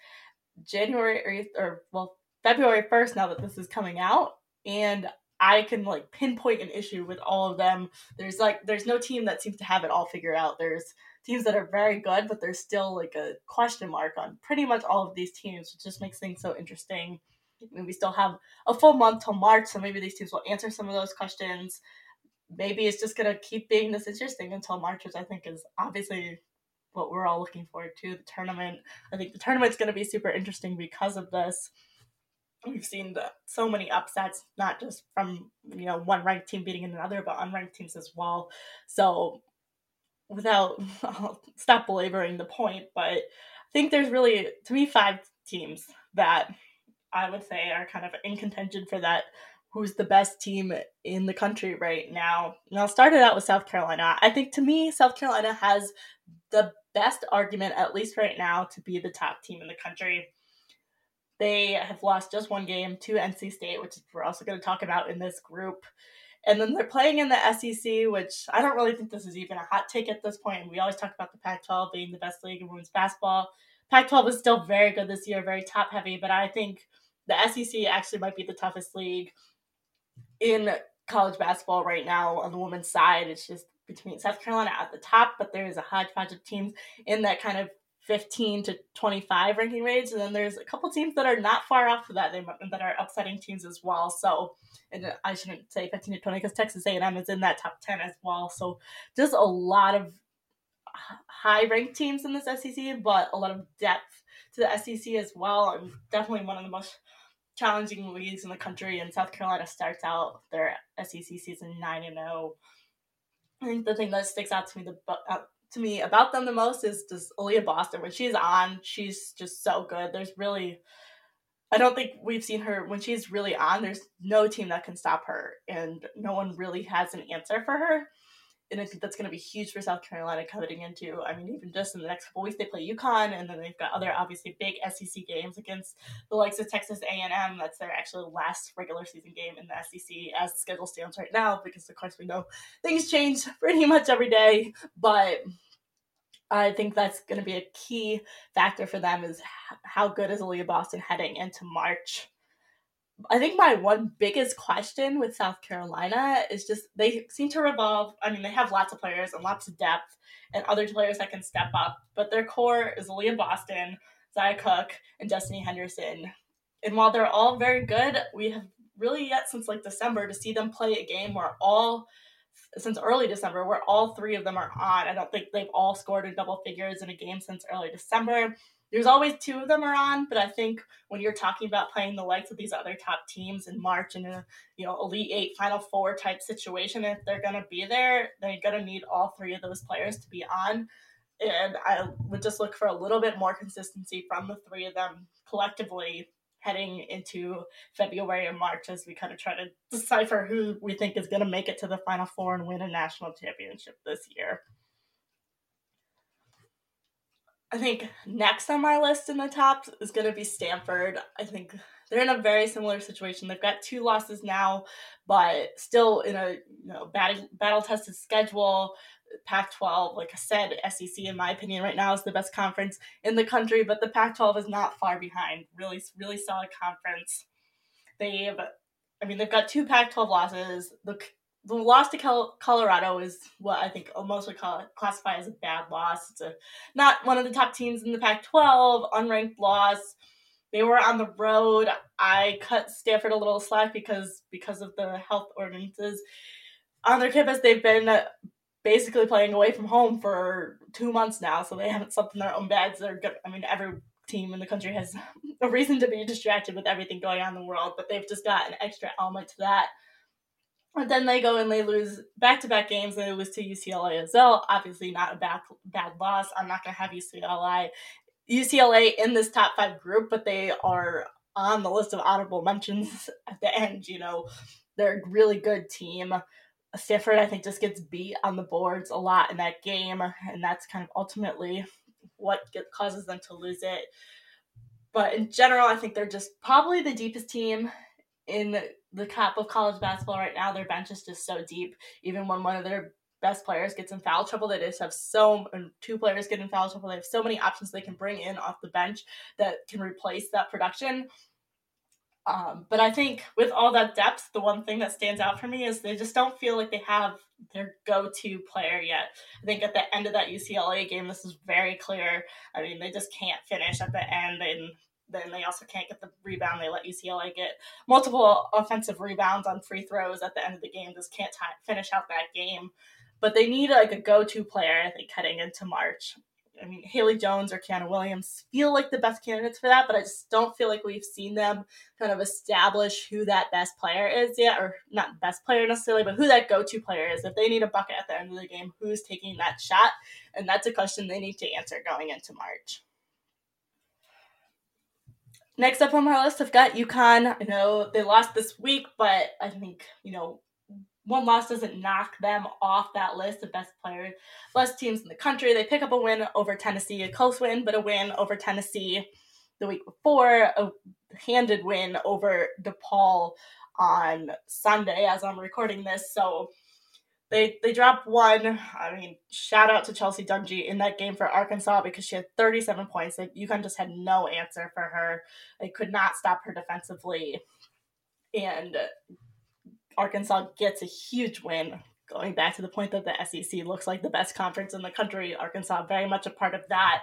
January or, or well February 1st now that this is coming out and I can like pinpoint an issue with all of them. There's like there's no team that seems to have it all figured out. There's teams that are very good, but there's still like a question mark on pretty much all of these teams, which just makes things so interesting. we still have a full month till March, so maybe these teams will answer some of those questions. Maybe it's just gonna keep being this interesting until March, which I think is obviously what we're all looking forward to the tournament. I think the tournament's to be super interesting because of this. We've seen the, so many upsets, not just from you know one ranked team beating another, but unranked teams as well. So, without I'll stop belaboring the point, but I think there's really to me five teams that I would say are kind of in contention for that who's the best team in the country right now. And I'll start it out with South Carolina. I think to me, South Carolina has the best argument, at least right now, to be the top team in the country. They have lost just one game to NC State, which we're also going to talk about in this group. And then they're playing in the SEC, which I don't really think this is even a hot take at this point. We always talk about the Pac 12 being the best league in women's basketball. Pac 12 is still very good this year, very top heavy, but I think the SEC actually might be the toughest league in college basketball right now on the women's side. It's just between South Carolina at the top, but there's a hodgepodge of teams in that kind of 15 to 25 ranking range, and then there's a couple teams that are not far off of that they, that are upsetting teams as well. So, and I shouldn't say 15 to 20 because Texas A&M is in that top 10 as well. So, just a lot of high ranked teams in this SEC, but a lot of depth to the SEC as well, and definitely one of the most challenging leagues in the country. And South Carolina starts out their SEC season nine and zero. Oh. I think the thing that sticks out to me the uh, to me about them the most is just Aliyah Boston. When she's on, she's just so good. There's really, I don't think we've seen her when she's really on. There's no team that can stop her, and no one really has an answer for her and I think that's going to be huge for South Carolina coming into. I mean, even just in the next couple weeks, they play UConn, and then they've got other obviously big SEC games against the likes of Texas A&M. That's their actually last regular season game in the SEC as the schedule stands right now, because of course we know things change pretty much every day. But I think that's going to be a key factor for them is how good is Aliyah Boston heading into March. I think my one biggest question with South Carolina is just they seem to revolve. I mean, they have lots of players and lots of depth and other players that can step up, but their core is Aliyah Boston, Zia Cooke, and Destiny Henderson. And while they're all very good, we have really yet since like December to see them play a game where all since early December where all three of them are on. I don't think they've all scored in double figures in a game since early December there's always two of them are on, but I think when you're talking about playing the likes of these other top teams in March in a you know elite eight, final four type situation, if they're gonna be there, they're gonna need all three of those players to be on. And I would just look for a little bit more consistency from the three of them collectively heading into February and March as we kind of try to decipher who we think is going to make it to the Final Four and win a national championship this year. I think next on my list in the top is going to be Stanford. I think they're in a very similar situation. They've got two losses now, but still in a you know battle battle tested schedule. Pac 12, like I said, SEC, in my opinion, right now is the best conference in the country, but the Pac 12 is not far behind. Really, really solid conference. They've, I mean, they've got two Pac 12 losses. The, the loss to Colorado is what I think most would call, classify as a bad loss. It's a, not one of the top teams in the Pac 12, unranked loss. They were on the road. I cut Stanford a little slack because because of the health ordinances on their campus. They've been basically playing away from home for two months now, so they haven't slept in their own beds. They're good. I mean, every team in the country has a reason to be distracted with everything going on in the world, but they've just got an extra element to that. And then they go and they lose back to back games. They lose to UCLA as well. Obviously, not a bad bad loss. I'm not gonna have UCLA UCLA in this top five group, but they are on the list of honorable mentions at the end. You know, they're a really good team. Stanford, I think, just gets beat on the boards a lot in that game, and that's kind of ultimately what get, causes them to lose it. But in general, I think they're just probably the deepest team in the top of college basketball right now. Their bench is just so deep. Even when one of their best players gets in foul trouble, they just have so two players get in foul trouble. They have so many options they can bring in off the bench that can replace that production. Um, but I think with all that depth, the one thing that stands out for me is they just don't feel like they have their go-to player yet. I think at the end of that UCLA game, this is very clear. I mean, they just can't finish at the end, and then they also can't get the rebound. They let UCLA get multiple offensive rebounds on free throws at the end of the game. Just can't t- finish out that game. But they need like a go-to player, I think, heading into March. I mean, Haley Jones or Kiana Williams feel like the best candidates for that, but I just don't feel like we've seen them kind of establish who that best player is yet, or not best player necessarily, but who that go to player is. If they need a bucket at the end of the game, who's taking that shot? And that's a question they need to answer going into March. Next up on my list, I've got UConn. I know they lost this week, but I think, you know, one loss doesn't knock them off that list of best players, best teams in the country. They pick up a win over Tennessee, a close win, but a win over Tennessee the week before, a handed win over DePaul on Sunday as I'm recording this. So they they dropped one. I mean, shout out to Chelsea Dungee in that game for Arkansas because she had 37 points. Like UConn just had no answer for her. They could not stop her defensively. And Arkansas gets a huge win. Going back to the point that the SEC looks like the best conference in the country, Arkansas very much a part of that.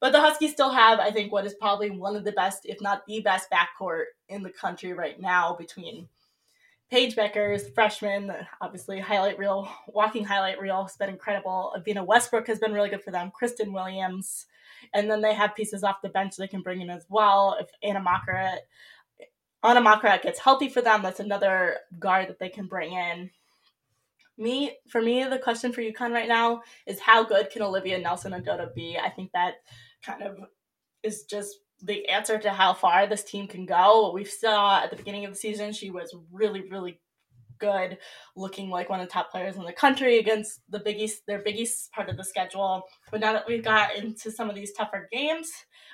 But the Huskies still have, I think, what is probably one of the best, if not the best, backcourt in the country right now between Paige Bueckers, freshman, obviously highlight reel, walking highlight reel has been incredible. Evina Westbrook has been really good for them. Christyn Williams, and then they have pieces off the bench they can bring in as well. If Anna Makurat Anna Makurat gets healthy for them, that's another guard that they can bring in. Me, for me, the question for UConn right now is how good can Olivia Nelson-Ododa be? I think that kind of is just the answer to how far this team can go. We saw at the beginning of the season, she was really, really good, looking like one of the top players in the country against the biggest their biggest part of the schedule. But now that we've got into some of these tougher games,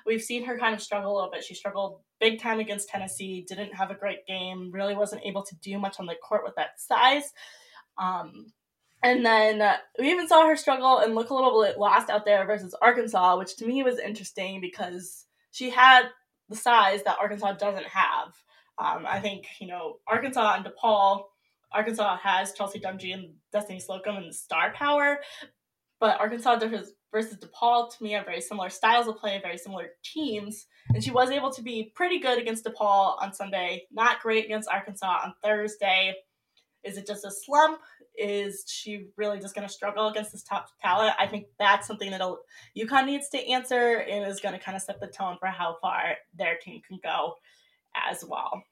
we've seen her kind of struggle a little bit. She struggled big time against Tennessee, didn't have a great game, really wasn't able to do much on the court with that size. Um, and then uh, we even saw her struggle and look a little bit lost out there versus Arkansas, which to me was interesting because she had the size that Arkansas doesn't have. Um, I think, you know, Arkansas and DePaul Arkansas has Chelsea Dungee and Destiny Slocum and star power, but Arkansas versus DePaul to me are very similar styles of play, very similar teams, and she was able to be pretty good against DePaul on Sunday, not great against Arkansas on Thursday. Is it just a slump? Is she really just going to struggle against this top talent? I think that's something that UConn needs to answer and is going to kind of set the tone for how far their team can go as well.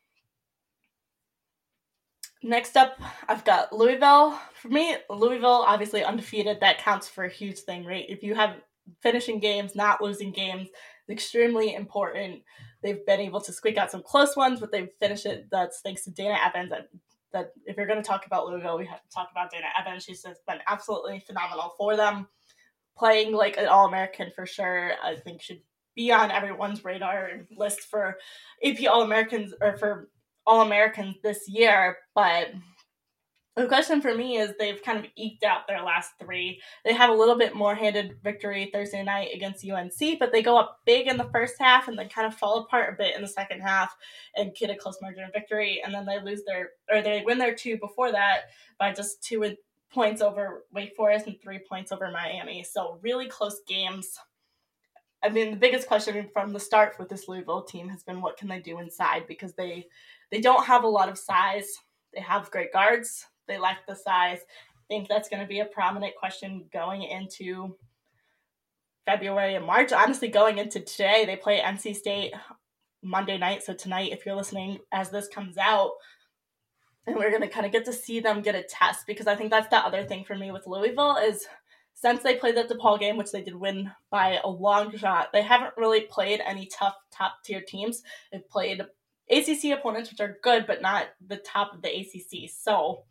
Next up, I've got Louisville. For me, Louisville obviously undefeated. That counts for a huge thing, right? If you have finishing games, not losing games, it's extremely important. They've been able to squeak out some close ones, but they've finished it. That's thanks to Dana Evans. That, that if you're going to talk about Louisville, we have to talk about Dana Evans. She's just been absolutely phenomenal for them, playing like an All American for sure. I think should be on everyone's radar list for AP All Americans or for all Americans this year, but the question for me is they've kind of eked out their last three. They have a little bit more handed victory Thursday night against UNC, but they go up big in the first half and then kind of fall apart a bit in the second half and get a close margin of victory. And then they lose their, or they win their two before that by just two points over Wake Forest and three points over Miami. So really close games. I mean, the biggest question from the start with this Louisville team has been what can they do inside because they they don't have a lot of size. They have great guards they lack the size. I think that's going to be a prominent question going into February and March. Honestly, going into today, they play NC State Monday night. So tonight, if you're listening as this comes out, and we're going to kind of get to see them get a test because I think that's the other thing for me with Louisville is since they played that DePaul game, which they did win by a long shot, they haven't really played any tough top tier teams. They've played ACC opponents, which are good, but not the top of the ACC. So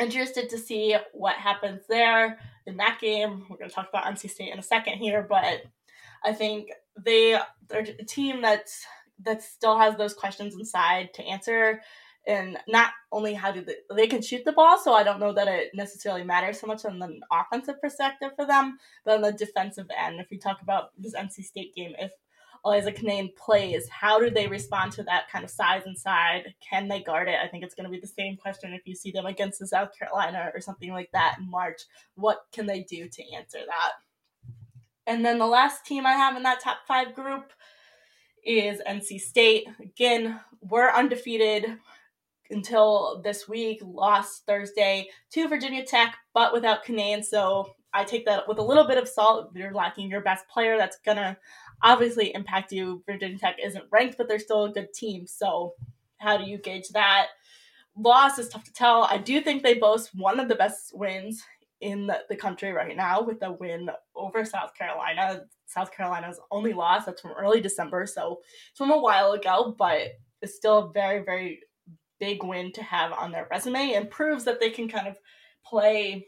interested to see what happens there in that game. We're going to talk about NC State in a second here, but I think they they're a team that's that still has those questions inside to answer. And not only how do they, they can shoot the ball, so I don't know that it necessarily matters so much on the offensive perspective for them, but on the defensive end, if we talk about this NC State game, if Elissa Cunane plays, how do they respond to that kind of size inside? Can they guard it? I think it's going to be the same question if you see them against the South Carolina or something like that in March. What can they do to answer that? And then the last team I have in that top five group is NC State. Again, we're undefeated until this week, lost Thursday to Virginia Tech, but without Cunane. So I take that with a little bit of salt. You're lacking your best player. That's going to obviously impact you. Virginia Tech isn't ranked, but they're still a good team. So how do you gauge that? Loss is tough to tell. I do think they boast one of the best wins in the, country right now with the win over South Carolina. South Carolina's only loss, that's from early December, so it's from a while ago, but it's still a very, very big win to have on their resume and proves that they can kind of play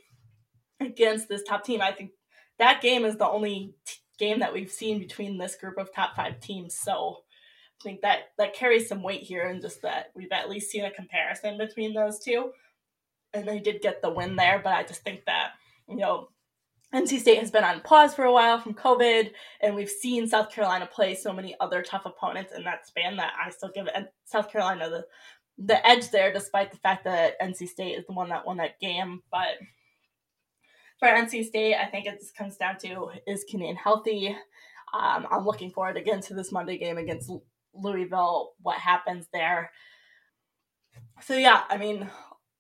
against this top team. I think that game is the only t- game that we've seen between this group of top five teams. So I think that that carries some weight here, and just that we've at least seen a comparison between those two. And they did get the win there, but I just think that you know NC State has been on pause for a while from COVID, and we've seen South Carolina play so many other tough opponents in that span that I still give South Carolina the the edge there, despite the fact that NC State is the one that won that game. But for NC State, I think it just comes down to is Cunane healthy? Um, I'm looking forward again to this Monday game against Louisville. What happens there? So yeah, I mean,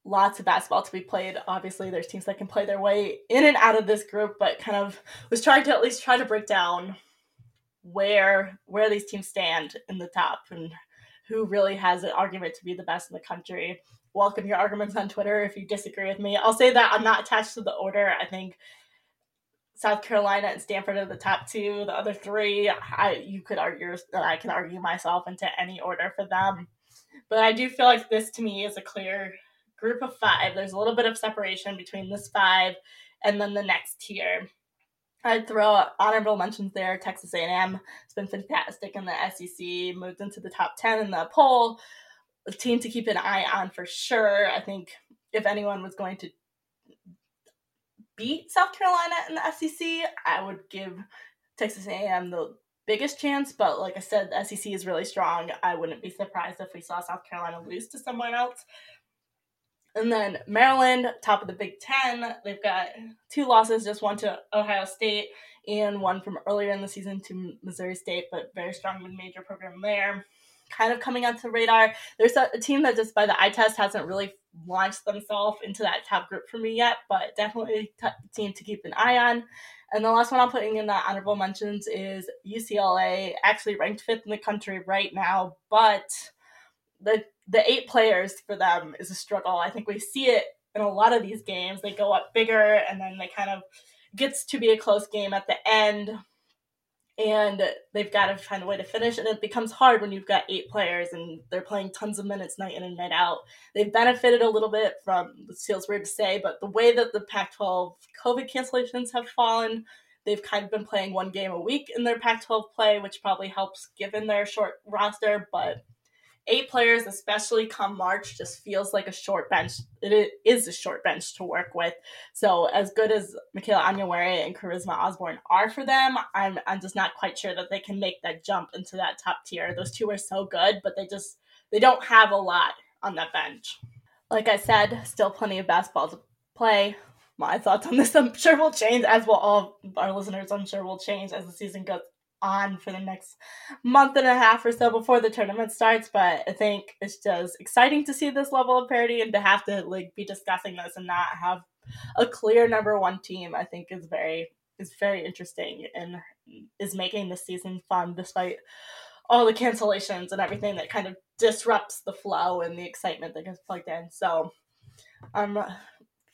lots of basketball to be played. Obviously, there's teams that can play their way in and out of this group, but kind of was trying to at least try to break down where where these teams stand in the top and who really has an argument to be the best in the country welcome your arguments on Twitter if you disagree with me. I'll say that I'm not attached to the order. I think South Carolina and Stanford are the top two. The other three, I you could argue that I can argue myself into any order for them. But I do feel like this to me is a clear group of five. There's a little bit of separation between this five and then the next tier. I'd throw honorable mentions there. Texas A&M has been fantastic in the SEC, moved into the top 10 in the poll a team to keep an eye on for sure. I think if anyone was going to beat South Carolina in the SEC, I would give Texas A&M the biggest chance. But like I said, the SEC is really strong. I wouldn't be surprised if we saw South Carolina lose to someone else. And then Maryland, top of the Big Ten, they've got two losses, just one to Ohio State and one from earlier in the season to Missouri State, but very strong mid-major program there kind of coming onto the radar. There's a, a, team that just by the eye test hasn't really launched themselves into that top group for me yet, but definitely a team to keep an eye on. And the last one I'm putting in the honorable mentions is UCLA, actually ranked fifth in the country right now, but the the eight players for them is a struggle. I think we see it in a lot of these games. They go up bigger and then they kind of gets to be a close game at the end and they've got to find a way to finish and it becomes hard when you've got eight players and they're playing tons of minutes night in and night out. They've benefited a little bit from this feels weird to say but the way that the pac 12 covid cancellations have fallen they've kind of been playing one game a week in their pac 12 play which probably helps given their short roster but eight players, especially come March, just feels like a short bench. It is a short bench to work with. So as good as Michaela Onyenwere and Charisma Osborne are for them, I'm I'm just not quite sure that they can make that jump into that top tier. Those two are so good, but they just they don't have a lot on that bench. Like I said, still plenty of basketball to play. My thoughts on this, I'm sure will change, as will all our listeners. I'm sure will change as the season goes on for the next month and a half or so before the tournament starts. But I think it's just exciting to see this level of parity and to have to like be discussing this and not have a clear number one team. I think is very is very interesting and is making the season fun despite all the cancellations and everything that kind of disrupts the flow and the excitement that gets plugged in. So I'm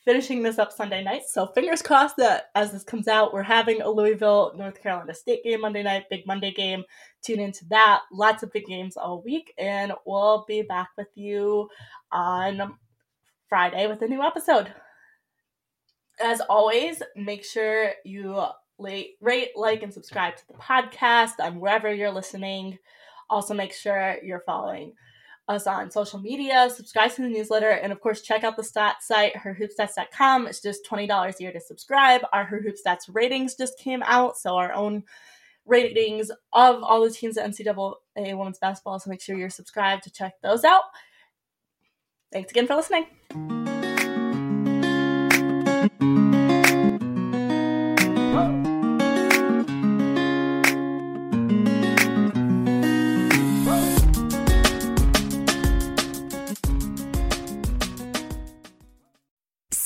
finishing this up Sunday night. So fingers crossed that as this comes out, we're having a Louisville, North Carolina State game Monday night, big Monday game. Tune into that. Lots of big games all week, and we'll be back with you on Friday with a new episode. As always, make sure you rate, like, and subscribe to the podcast on wherever you're listening. Also, make sure you're following us on social media, subscribe to the newsletter, and of course, check out the stats site, herhoopstats.com. It's just $20 a year to subscribe. Our Her Hoop Stats ratings just came out, so our own ratings of all the teams at NCAA women's basketball. So make sure you're subscribed to check those out. Thanks again for listening.